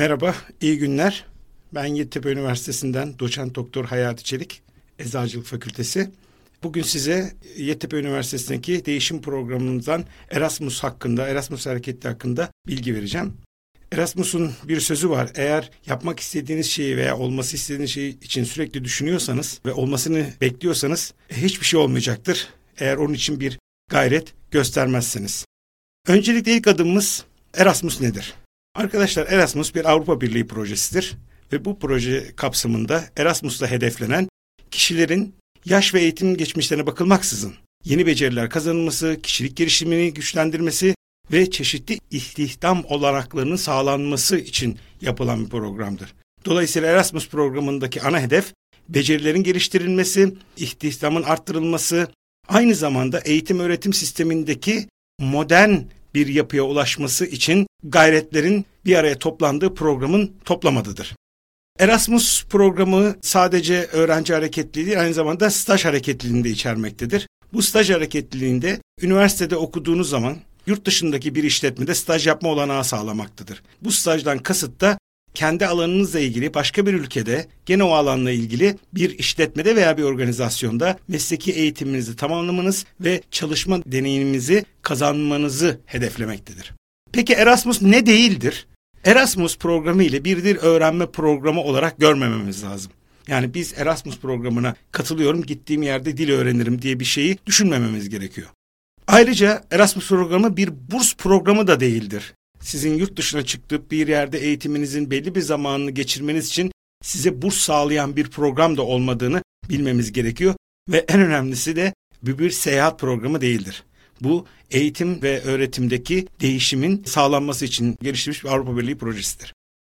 Merhaba, iyi günler. Ben Yeditepe Üniversitesi'nden doçent doktor Hayati Çelik, Eczacılık Fakültesi. Bugün size Yeditepe Üniversitesi'ndeki değişim programımızdan Erasmus hakkında, Erasmus hareketi hakkında bilgi vereceğim. Erasmus'un bir sözü var. Eğer yapmak istediğiniz şeyi veya olması istediğiniz şey için sürekli düşünüyorsanız ve olmasını bekliyorsanız hiçbir şey olmayacaktır. Eğer onun için bir gayret göstermezseniz. Öncelikle ilk adımımız Erasmus nedir? Arkadaşlar Erasmus bir Avrupa Birliği projesidir ve bu proje kapsamında Erasmus'ta hedeflenen kişilerin yaş ve eğitim geçmişlerine bakılmaksızın yeni beceriler kazanılması, kişilik gelişimini güçlendirmesi ve çeşitli istihdam olanaklarının sağlanması için yapılan bir programdır. Dolayısıyla Erasmus programındaki ana hedef becerilerin geliştirilmesi, istihdamın arttırılması, aynı zamanda eğitim öğretim sistemindeki modern bir yapıya ulaşması için gayretlerin bir araya toplandığı programın toplamadıdır. Erasmus programı sadece öğrenci hareketliliği değil aynı zamanda staj hareketliliğini de içermektedir. Bu staj hareketliliğinde üniversitede okuduğunuz zaman yurt dışındaki bir işletmede staj yapma olanağı sağlamaktadır. Bu stajdan kasıt da kendi alanınızla ilgili başka bir ülkede gene o alanla ilgili bir işletmede veya bir organizasyonda mesleki eğitiminizi tamamlamanız ve çalışma deneyiminizi kazanmanızı hedeflemektedir. Peki Erasmus ne değildir? Erasmus programı ile bir dil öğrenme programı olarak görmememiz lazım. Yani biz Erasmus programına katılıyorum, gittiğim yerde dil öğrenirim diye bir şeyi düşünmememiz gerekiyor. Ayrıca Erasmus programı bir burs programı da değildir. Sizin yurt dışına çıktıp bir yerde eğitiminizin belli bir zamanını geçirmeniz için size burs sağlayan bir program da olmadığını bilmemiz gerekiyor. Ve en önemlisi de bu bir seyahat programı değildir. Bu eğitim ve öğretimdeki değişimin sağlanması için geliştirilmiş bir Avrupa Birliği projesidir.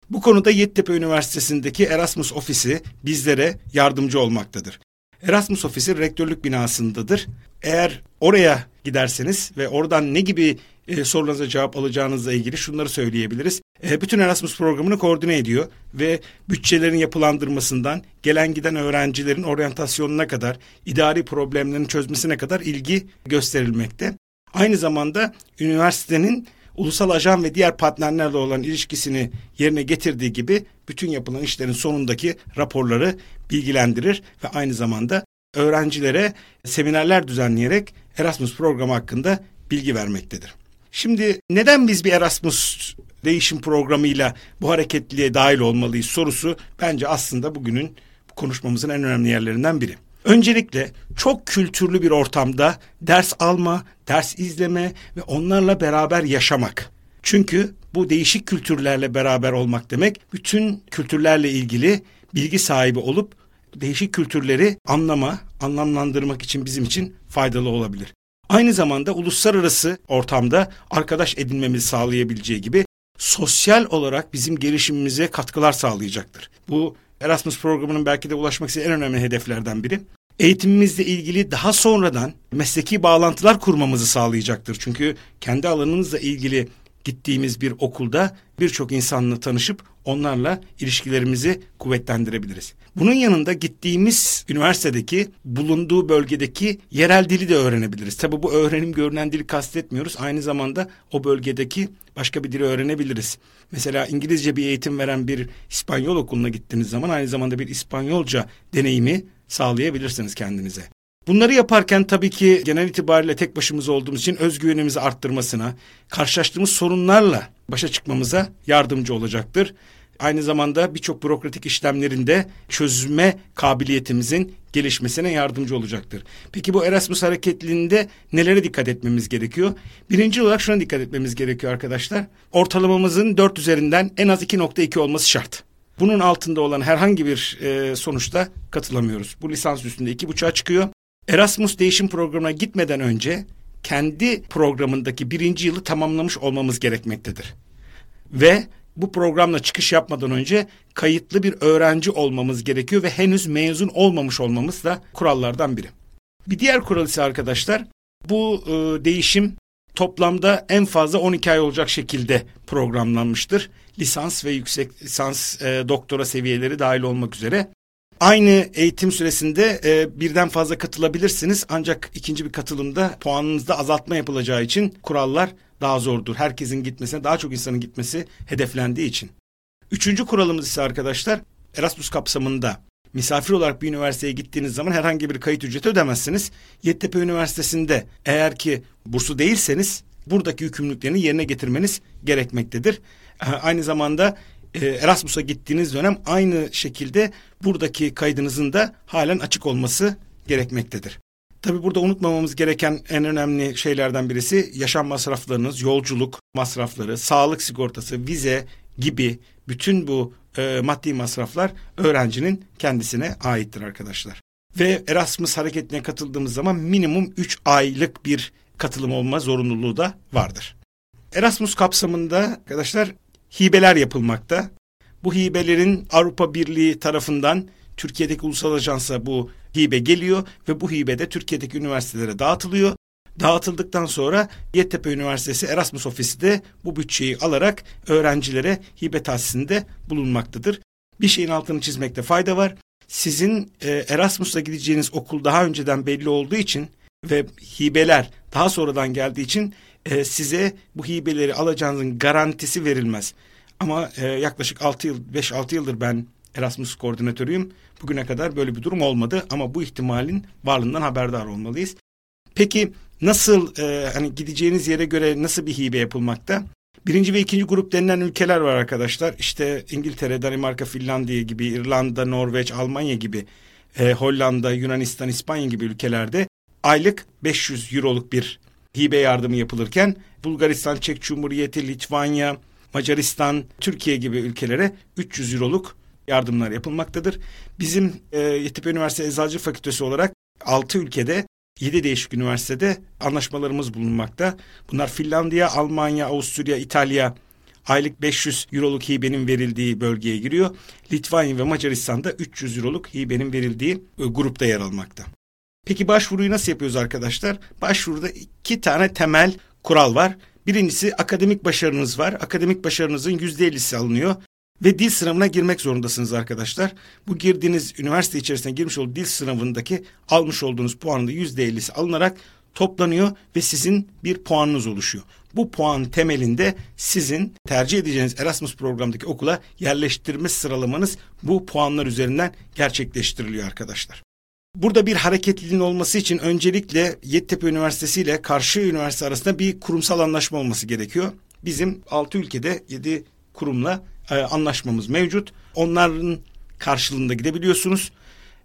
Bu konuda Yeditepe Üniversitesi'ndeki Erasmus ofisi bizlere yardımcı olmaktadır. Erasmus ofisi rektörlük binasındadır. Eğer oraya giderseniz ve oradan ne gibi e, sorularınıza cevap alacağınızla ilgili şunları söyleyebiliriz. E, bütün Erasmus programını koordine ediyor ve bütçelerin yapılandırmasından gelen giden öğrencilerin oryantasyonuna kadar, idari problemlerin çözmesine kadar ilgi gösterilmekte. Aynı zamanda üniversitenin ulusal ajan ve diğer partnerlerle olan ilişkisini yerine getirdiği gibi bütün yapılan işlerin sonundaki raporları bilgilendirir ve aynı zamanda öğrencilere seminerler düzenleyerek Erasmus programı hakkında bilgi vermektedir. Şimdi neden biz bir Erasmus değişim programıyla bu hareketliliğe dahil olmalıyız sorusu bence aslında bugünün konuşmamızın en önemli yerlerinden biri. Öncelikle çok kültürlü bir ortamda ders alma, ders izleme ve onlarla beraber yaşamak. Çünkü bu değişik kültürlerle beraber olmak demek bütün kültürlerle ilgili bilgi sahibi olup değişik kültürleri anlama, anlamlandırmak için bizim için faydalı olabilir. Aynı zamanda uluslararası ortamda arkadaş edinmemizi sağlayabileceği gibi sosyal olarak bizim gelişimimize katkılar sağlayacaktır. Bu Erasmus programının belki de ulaşmak istediği en önemli hedeflerden biri. Eğitimimizle ilgili daha sonradan mesleki bağlantılar kurmamızı sağlayacaktır. Çünkü kendi alanımızla ilgili gittiğimiz bir okulda birçok insanla tanışıp onlarla ilişkilerimizi kuvvetlendirebiliriz. Bunun yanında gittiğimiz üniversitedeki bulunduğu bölgedeki yerel dili de öğrenebiliriz. Tabi bu öğrenim görünen dili kastetmiyoruz. Aynı zamanda o bölgedeki başka bir dili öğrenebiliriz. Mesela İngilizce bir eğitim veren bir İspanyol okuluna gittiğiniz zaman aynı zamanda bir İspanyolca deneyimi sağlayabilirsiniz kendinize. Bunları yaparken tabii ki genel itibariyle tek başımıza olduğumuz için özgüvenimizi arttırmasına, karşılaştığımız sorunlarla başa çıkmamıza yardımcı olacaktır. Aynı zamanda birçok bürokratik işlemlerinde çözme kabiliyetimizin gelişmesine yardımcı olacaktır. Peki bu Erasmus hareketliliğinde nelere dikkat etmemiz gerekiyor? Birinci olarak şuna dikkat etmemiz gerekiyor arkadaşlar. Ortalamamızın dört üzerinden en az 2.2 olması şart. Bunun altında olan herhangi bir e, sonuçta katılamıyoruz. Bu lisans üstünde iki buçuğa çıkıyor. Erasmus değişim programına gitmeden önce kendi programındaki birinci yılı tamamlamış olmamız gerekmektedir. Ve bu programla çıkış yapmadan önce kayıtlı bir öğrenci olmamız gerekiyor ve henüz mezun olmamış olmamız da kurallardan biri. Bir diğer kural ise arkadaşlar bu e, değişim toplamda en fazla 12 ay olacak şekilde programlanmıştır. Lisans ve yüksek lisans e, doktora seviyeleri dahil olmak üzere. Aynı eğitim süresinde e, birden fazla katılabilirsiniz ancak ikinci bir katılımda puanınızda azaltma yapılacağı için kurallar daha zordur. Herkesin gitmesine daha çok insanın gitmesi hedeflendiği için. Üçüncü kuralımız ise arkadaşlar Erasmus kapsamında misafir olarak bir üniversiteye gittiğiniz zaman herhangi bir kayıt ücreti ödemezsiniz. Yeditepe Üniversitesi'nde eğer ki burslu değilseniz buradaki yükümlülüklerini yerine getirmeniz gerekmektedir. Aynı zamanda e, Erasmus'a gittiğiniz dönem aynı şekilde buradaki kaydınızın da halen açık olması gerekmektedir. Tabi burada unutmamamız gereken en önemli şeylerden birisi yaşam masraflarınız, yolculuk masrafları, sağlık sigortası, vize gibi bütün bu e, maddi masraflar öğrencinin kendisine aittir arkadaşlar. Ve Erasmus hareketine katıldığımız zaman minimum 3 aylık bir katılım olma zorunluluğu da vardır. Erasmus kapsamında arkadaşlar hibeler yapılmakta. Bu hibelerin Avrupa Birliği tarafından Türkiye'deki ulusal ajansa bu hibe geliyor ve bu hibe de Türkiye'deki üniversitelere dağıtılıyor. Dağıtıldıktan sonra Yeditepe Üniversitesi Erasmus Ofisi de bu bütçeyi alarak öğrencilere hibe tahsisinde bulunmaktadır. Bir şeyin altını çizmekte fayda var. Sizin e, Erasmus'a gideceğiniz okul daha önceden belli olduğu için ve hibeler daha sonradan geldiği için e, size bu hibeleri alacağınızın garantisi verilmez. Ama e, yaklaşık 6 yıl 5-6 yıldır ben Erasmus koordinatörüyüm. Bugüne kadar böyle bir durum olmadı ama bu ihtimalin varlığından haberdar olmalıyız. Peki nasıl e, hani gideceğiniz yere göre nasıl bir hibe yapılmakta? Birinci ve ikinci grup denilen ülkeler var arkadaşlar. İşte İngiltere, Danimarka, Finlandiya gibi, İrlanda, Norveç, Almanya gibi, e, Hollanda, Yunanistan, İspanya gibi ülkelerde aylık 500 euroluk bir hibe yardımı yapılırken Bulgaristan, Çek Cumhuriyeti, Litvanya, Macaristan, Türkiye gibi ülkelere 300 euroluk yardımlar yapılmaktadır. Bizim e, Yeditepe Üniversitesi Eczacı Fakültesi olarak 6 ülkede 7 değişik üniversitede anlaşmalarımız bulunmakta. Bunlar Finlandiya, Almanya, Avusturya, İtalya aylık 500 euroluk hibenin verildiği bölgeye giriyor. Litvanya ve Macaristan'da 300 euroluk hibenin verildiği e, grupta yer almakta. Peki başvuruyu nasıl yapıyoruz arkadaşlar? Başvuruda iki tane temel kural var. Birincisi akademik başarınız var. Akademik başarınızın yüzde ellisi alınıyor. Ve dil sınavına girmek zorundasınız arkadaşlar. Bu girdiğiniz üniversite içerisinde girmiş olduğu dil sınavındaki almış olduğunuz puanın yüzde ellisi alınarak toplanıyor ve sizin bir puanınız oluşuyor. Bu puan temelinde sizin tercih edeceğiniz Erasmus programındaki okula yerleştirme sıralamanız bu puanlar üzerinden gerçekleştiriliyor arkadaşlar. Burada bir hareketliliğin olması için öncelikle Yeditepe Üniversitesi ile karşı üniversite arasında bir kurumsal anlaşma olması gerekiyor. Bizim 6 ülkede 7 kurumla e, anlaşmamız mevcut. Onların karşılığında gidebiliyorsunuz.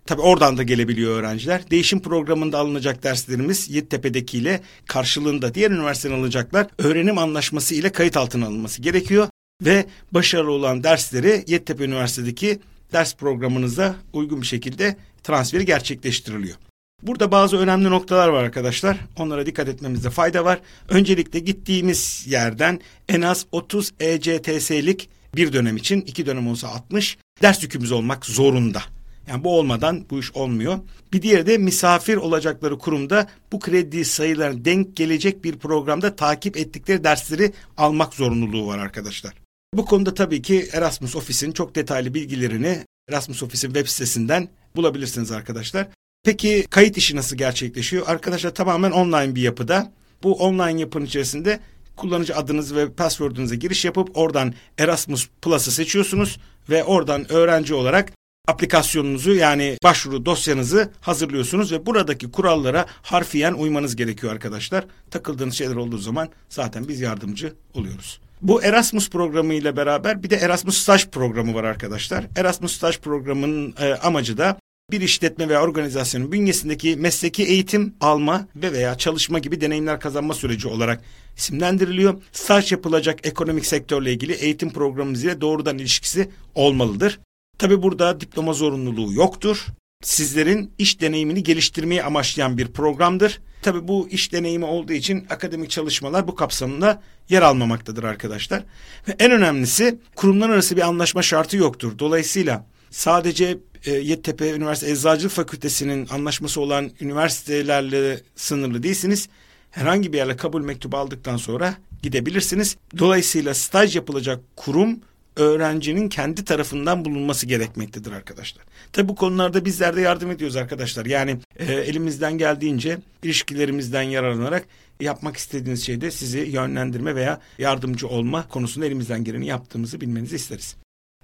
Tabi oradan da gelebiliyor öğrenciler. Değişim programında alınacak derslerimiz Yeditepe'deki ile karşılığında diğer üniversiteden alacaklar. Öğrenim anlaşması ile kayıt altına alınması gerekiyor. Ve başarılı olan dersleri Yeditepe Üniversitesi'deki ders programınıza uygun bir şekilde transferi gerçekleştiriliyor. Burada bazı önemli noktalar var arkadaşlar. Onlara dikkat etmemizde fayda var. Öncelikle gittiğimiz yerden en az 30 ECTS'lik bir dönem için iki dönem olsa 60 ders yükümüz olmak zorunda. Yani bu olmadan bu iş olmuyor. Bir diğeri de misafir olacakları kurumda bu kredi sayılarına denk gelecek bir programda takip ettikleri dersleri almak zorunluluğu var arkadaşlar. Bu konuda tabii ki Erasmus Ofis'in çok detaylı bilgilerini Erasmus Ofis'in web sitesinden bulabilirsiniz arkadaşlar. Peki kayıt işi nasıl gerçekleşiyor? Arkadaşlar tamamen online bir yapıda. Bu online yapının içerisinde kullanıcı adınız ve password'unuza giriş yapıp oradan Erasmus Plus'ı seçiyorsunuz ve oradan öğrenci olarak aplikasyonunuzu yani başvuru dosyanızı hazırlıyorsunuz ve buradaki kurallara harfiyen uymanız gerekiyor arkadaşlar. Takıldığınız şeyler olduğu zaman zaten biz yardımcı oluyoruz. Bu Erasmus programı ile beraber bir de Erasmus staj programı var arkadaşlar. Erasmus staj programının e, amacı da bir işletme veya organizasyonun bünyesindeki mesleki eğitim alma ve veya çalışma gibi deneyimler kazanma süreci olarak isimlendiriliyor. Staj yapılacak ekonomik sektörle ilgili eğitim programımız ile doğrudan ilişkisi olmalıdır. Tabi burada diploma zorunluluğu yoktur. Sizlerin iş deneyimini geliştirmeyi amaçlayan bir programdır. Tabi bu iş deneyimi olduğu için akademik çalışmalar bu kapsamında yer almamaktadır arkadaşlar. Ve en önemlisi kurumlar arası bir anlaşma şartı yoktur. Dolayısıyla sadece e, Yeditepe Üniversitesi Eczacılık Fakültesi'nin anlaşması olan üniversitelerle sınırlı değilsiniz. Herhangi bir yerle kabul mektubu aldıktan sonra gidebilirsiniz. Dolayısıyla staj yapılacak kurum öğrencinin kendi tarafından bulunması gerekmektedir arkadaşlar. Tabi bu konularda bizler de yardım ediyoruz arkadaşlar. Yani e, elimizden geldiğince ilişkilerimizden yararlanarak yapmak istediğiniz şeyde sizi yönlendirme veya yardımcı olma konusunda elimizden geleni yaptığımızı bilmenizi isteriz.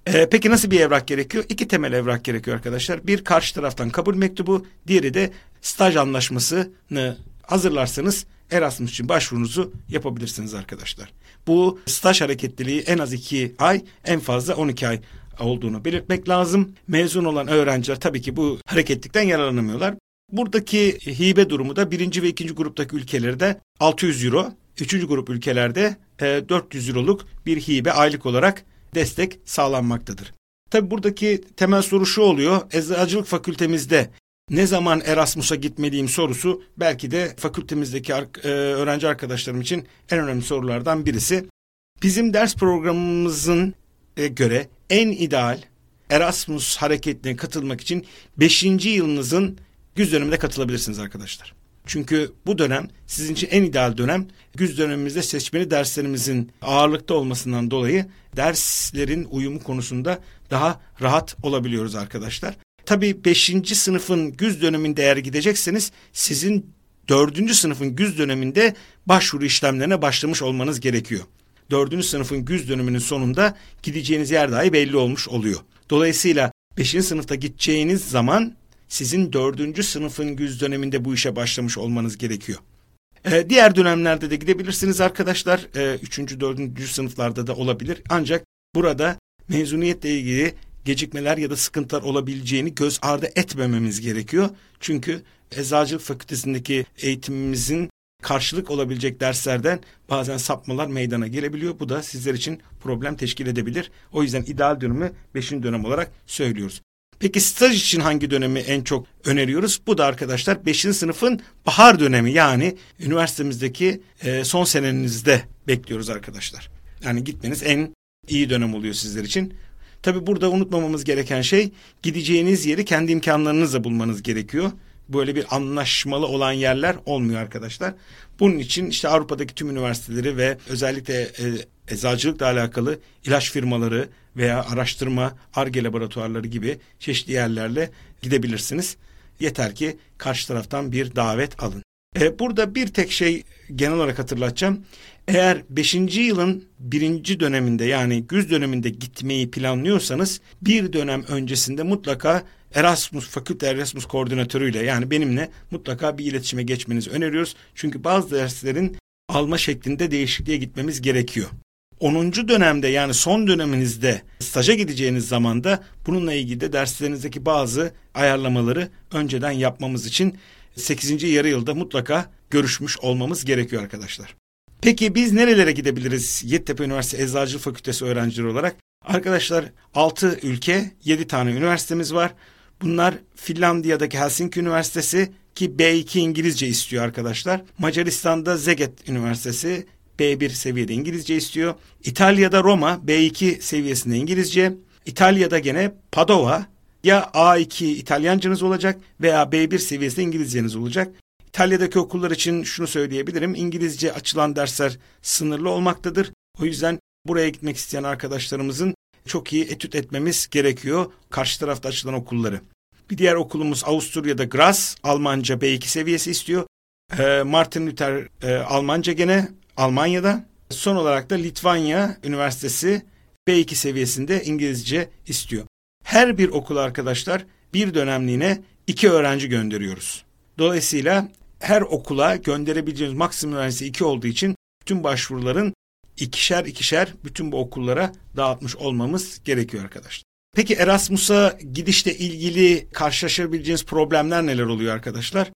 Ee, peki nasıl bir evrak gerekiyor? İki temel evrak gerekiyor arkadaşlar. Bir karşı taraftan kabul mektubu, diğeri de staj anlaşmasını hazırlarsanız Erasmus için başvurunuzu yapabilirsiniz arkadaşlar. Bu staj hareketliliği en az iki ay, en fazla 12 ay olduğunu belirtmek lazım. Mezun olan öğrenciler tabii ki bu hareketlikten yararlanamıyorlar. Buradaki hibe durumu da birinci ve ikinci gruptaki ülkelerde 600 euro, üçüncü grup ülkelerde 400 e, euroluk bir hibe aylık olarak destek sağlanmaktadır. Tabi buradaki temel soru şu oluyor. Eczacılık fakültemizde ne zaman Erasmus'a gitmeliyim sorusu belki de fakültemizdeki e, öğrenci arkadaşlarım için en önemli sorulardan birisi. Bizim ders programımızın e, göre en ideal Erasmus hareketine katılmak için 5. yılınızın güz döneminde katılabilirsiniz arkadaşlar. Çünkü bu dönem sizin için en ideal dönem. Güz dönemimizde seçmeli derslerimizin ağırlıkta olmasından dolayı derslerin uyumu konusunda daha rahat olabiliyoruz arkadaşlar. Tabii 5. sınıfın güz döneminde eğer gidecekseniz sizin 4. sınıfın güz döneminde başvuru işlemlerine başlamış olmanız gerekiyor. 4. sınıfın güz döneminin sonunda gideceğiniz yer dahi belli olmuş oluyor. Dolayısıyla 5. sınıfta gideceğiniz zaman sizin 4. sınıfın güz döneminde bu işe başlamış olmanız gerekiyor. Ee, diğer dönemlerde de gidebilirsiniz arkadaşlar. Ee, üçüncü, dördüncü sınıflarda da olabilir. Ancak burada mezuniyetle ilgili gecikmeler ya da sıkıntılar olabileceğini göz ardı etmememiz gerekiyor. Çünkü Eczacılık Fakültesindeki eğitimimizin karşılık olabilecek derslerden bazen sapmalar meydana gelebiliyor. Bu da sizler için problem teşkil edebilir. O yüzden ideal dönemi 5. dönem olarak söylüyoruz. Peki staj için hangi dönemi en çok öneriyoruz? Bu da arkadaşlar 5. sınıfın bahar dönemi yani üniversitemizdeki e, son senenizde bekliyoruz arkadaşlar. Yani gitmeniz en iyi dönem oluyor sizler için. Tabi burada unutmamamız gereken şey gideceğiniz yeri kendi imkanlarınızla bulmanız gerekiyor. Böyle bir anlaşmalı olan yerler olmuyor arkadaşlar. Bunun için işte Avrupa'daki tüm üniversiteleri ve özellikle e, eczacılıkla alakalı ilaç firmaları veya araştırma, ARGE laboratuvarları gibi çeşitli yerlerle gidebilirsiniz. Yeter ki karşı taraftan bir davet alın. E, burada bir tek şey genel olarak hatırlatacağım. Eğer 5. yılın birinci döneminde yani güz döneminde gitmeyi planlıyorsanız bir dönem öncesinde mutlaka Erasmus Fakülte Erasmus koordinatörüyle yani benimle mutlaka bir iletişime geçmenizi öneriyoruz. Çünkü bazı derslerin alma şeklinde değişikliğe gitmemiz gerekiyor. 10. dönemde yani son döneminizde staja gideceğiniz zamanda bununla ilgili de derslerinizdeki bazı ayarlamaları önceden yapmamız için 8. yarı yılda mutlaka görüşmüş olmamız gerekiyor arkadaşlar. Peki biz nerelere gidebiliriz Yeditepe Üniversitesi Eczacılık Fakültesi öğrencileri olarak? Arkadaşlar 6 ülke 7 tane üniversitemiz var. Bunlar Finlandiya'daki Helsinki Üniversitesi ki B2 İngilizce istiyor arkadaşlar. Macaristan'da Szeged Üniversitesi B1 seviyede İngilizce istiyor. İtalya'da Roma B2 seviyesinde İngilizce. İtalya'da gene Padova ya A2 İtalyancanız olacak veya B1 seviyesinde İngilizceniz olacak. İtalya'daki okullar için şunu söyleyebilirim. İngilizce açılan dersler sınırlı olmaktadır. O yüzden buraya gitmek isteyen arkadaşlarımızın çok iyi etüt etmemiz gerekiyor. Karşı tarafta açılan okulları. Bir diğer okulumuz Avusturya'da Graz, Almanca B2 seviyesi istiyor. E, Martin Luther e, Almanca gene Almanya'da. Son olarak da Litvanya Üniversitesi B2 seviyesinde İngilizce istiyor. Her bir okul arkadaşlar bir dönemliğine iki öğrenci gönderiyoruz. Dolayısıyla her okula gönderebileceğimiz maksimum öğrencisi iki olduğu için bütün başvuruların ikişer ikişer bütün bu okullara dağıtmış olmamız gerekiyor arkadaşlar. Peki Erasmus'a gidişle ilgili karşılaşabileceğiniz problemler neler oluyor arkadaşlar?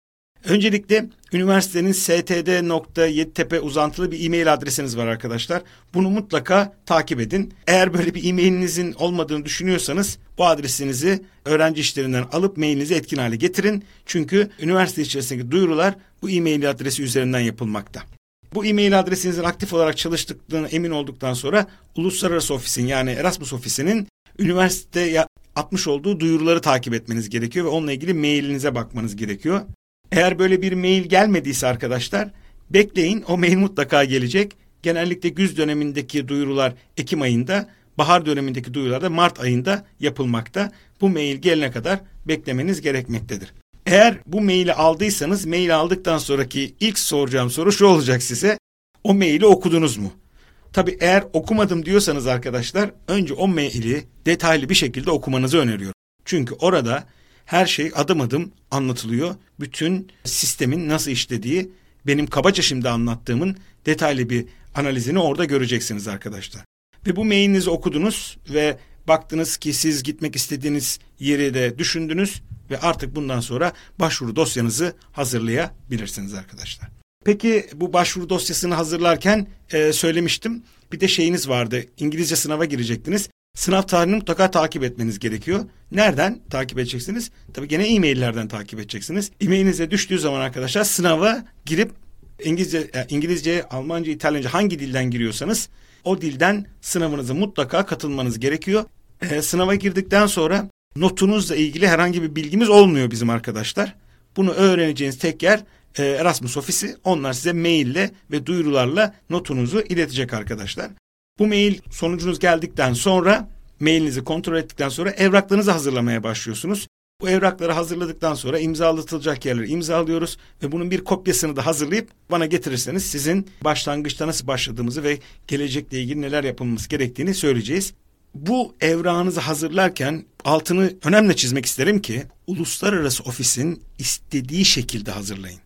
Öncelikle üniversitenin std.yeditepe uzantılı bir e-mail adresiniz var arkadaşlar. Bunu mutlaka takip edin. Eğer böyle bir e-mailinizin olmadığını düşünüyorsanız bu adresinizi öğrenci işlerinden alıp mailinizi etkin hale getirin. Çünkü üniversite içerisindeki duyurular bu e-mail adresi üzerinden yapılmakta. Bu e-mail adresinizin aktif olarak çalıştığına emin olduktan sonra uluslararası ofisin yani Erasmus ofisinin üniversite atmış olduğu duyuruları takip etmeniz gerekiyor ve onunla ilgili mailinize bakmanız gerekiyor. Eğer böyle bir mail gelmediyse arkadaşlar bekleyin o mail mutlaka gelecek. Genellikle güz dönemindeki duyurular Ekim ayında, bahar dönemindeki duyurular da Mart ayında yapılmakta. Bu mail gelene kadar beklemeniz gerekmektedir. Eğer bu maili aldıysanız mail aldıktan sonraki ilk soracağım soru şu olacak size. O maili okudunuz mu? Tabi eğer okumadım diyorsanız arkadaşlar önce o maili detaylı bir şekilde okumanızı öneriyorum. Çünkü orada her şey adım adım anlatılıyor. Bütün sistemin nasıl işlediği benim kabaca şimdi anlattığımın detaylı bir analizini orada göreceksiniz arkadaşlar. Ve bu mailinizi okudunuz ve baktınız ki siz gitmek istediğiniz yeri de düşündünüz ve artık bundan sonra başvuru dosyanızı hazırlayabilirsiniz arkadaşlar. Peki bu başvuru dosyasını hazırlarken e, söylemiştim. Bir de şeyiniz vardı. İngilizce sınava girecektiniz. Sınav tarihini mutlaka takip etmeniz gerekiyor. Nereden takip edeceksiniz? Tabii gene e-maillerden takip edeceksiniz. E-mailinize düştüğü zaman arkadaşlar sınava girip İngilizce, e, İngilizce, Almanca, İtalyanca hangi dilden giriyorsanız o dilden sınavınıza mutlaka katılmanız gerekiyor. E, sınava girdikten sonra notunuzla ilgili herhangi bir bilgimiz olmuyor bizim arkadaşlar. Bunu öğreneceğiniz tek yer e, Erasmus ofisi. Onlar size maille ve duyurularla notunuzu iletecek arkadaşlar. Bu mail sonucunuz geldikten sonra mailinizi kontrol ettikten sonra evraklarınızı hazırlamaya başlıyorsunuz. Bu evrakları hazırladıktan sonra imzalatılacak yerleri imzalıyoruz ve bunun bir kopyasını da hazırlayıp bana getirirseniz sizin başlangıçta nasıl başladığımızı ve gelecekle ilgili neler yapılması gerektiğini söyleyeceğiz. Bu evrağınızı hazırlarken altını önemli çizmek isterim ki uluslararası ofisin istediği şekilde hazırlayın.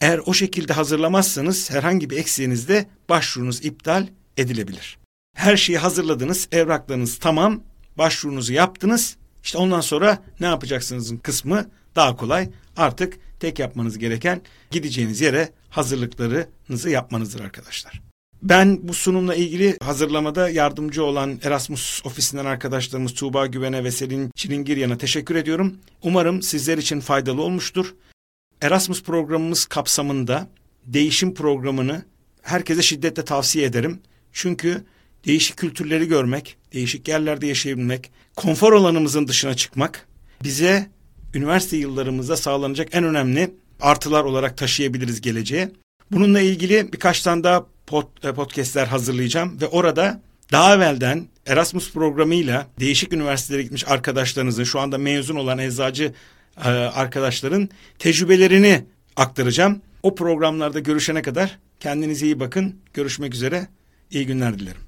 Eğer o şekilde hazırlamazsanız herhangi bir eksiğinizde başvurunuz iptal edilebilir. Her şeyi hazırladınız, evraklarınız tamam, başvurunuzu yaptınız. İşte ondan sonra ne yapacaksınızın kısmı daha kolay. Artık tek yapmanız gereken gideceğiniz yere hazırlıklarınızı yapmanızdır arkadaşlar. Ben bu sunumla ilgili hazırlamada yardımcı olan Erasmus ofisinden arkadaşlarımız Tuğba Güven'e ve Selin Çilingiryan'a teşekkür ediyorum. Umarım sizler için faydalı olmuştur. Erasmus programımız kapsamında değişim programını herkese şiddetle tavsiye ederim. Çünkü değişik kültürleri görmek, değişik yerlerde yaşayabilmek, konfor alanımızın dışına çıkmak bize üniversite yıllarımızda sağlanacak en önemli artılar olarak taşıyabiliriz geleceğe. Bununla ilgili birkaç tane daha podcastler hazırlayacağım ve orada daha evvelden Erasmus programıyla değişik üniversitelere gitmiş arkadaşlarınızın şu anda mezun olan eczacı e, arkadaşların tecrübelerini aktaracağım. O programlarda görüşene kadar kendinize iyi bakın. Görüşmek üzere. İyi günler dilerim.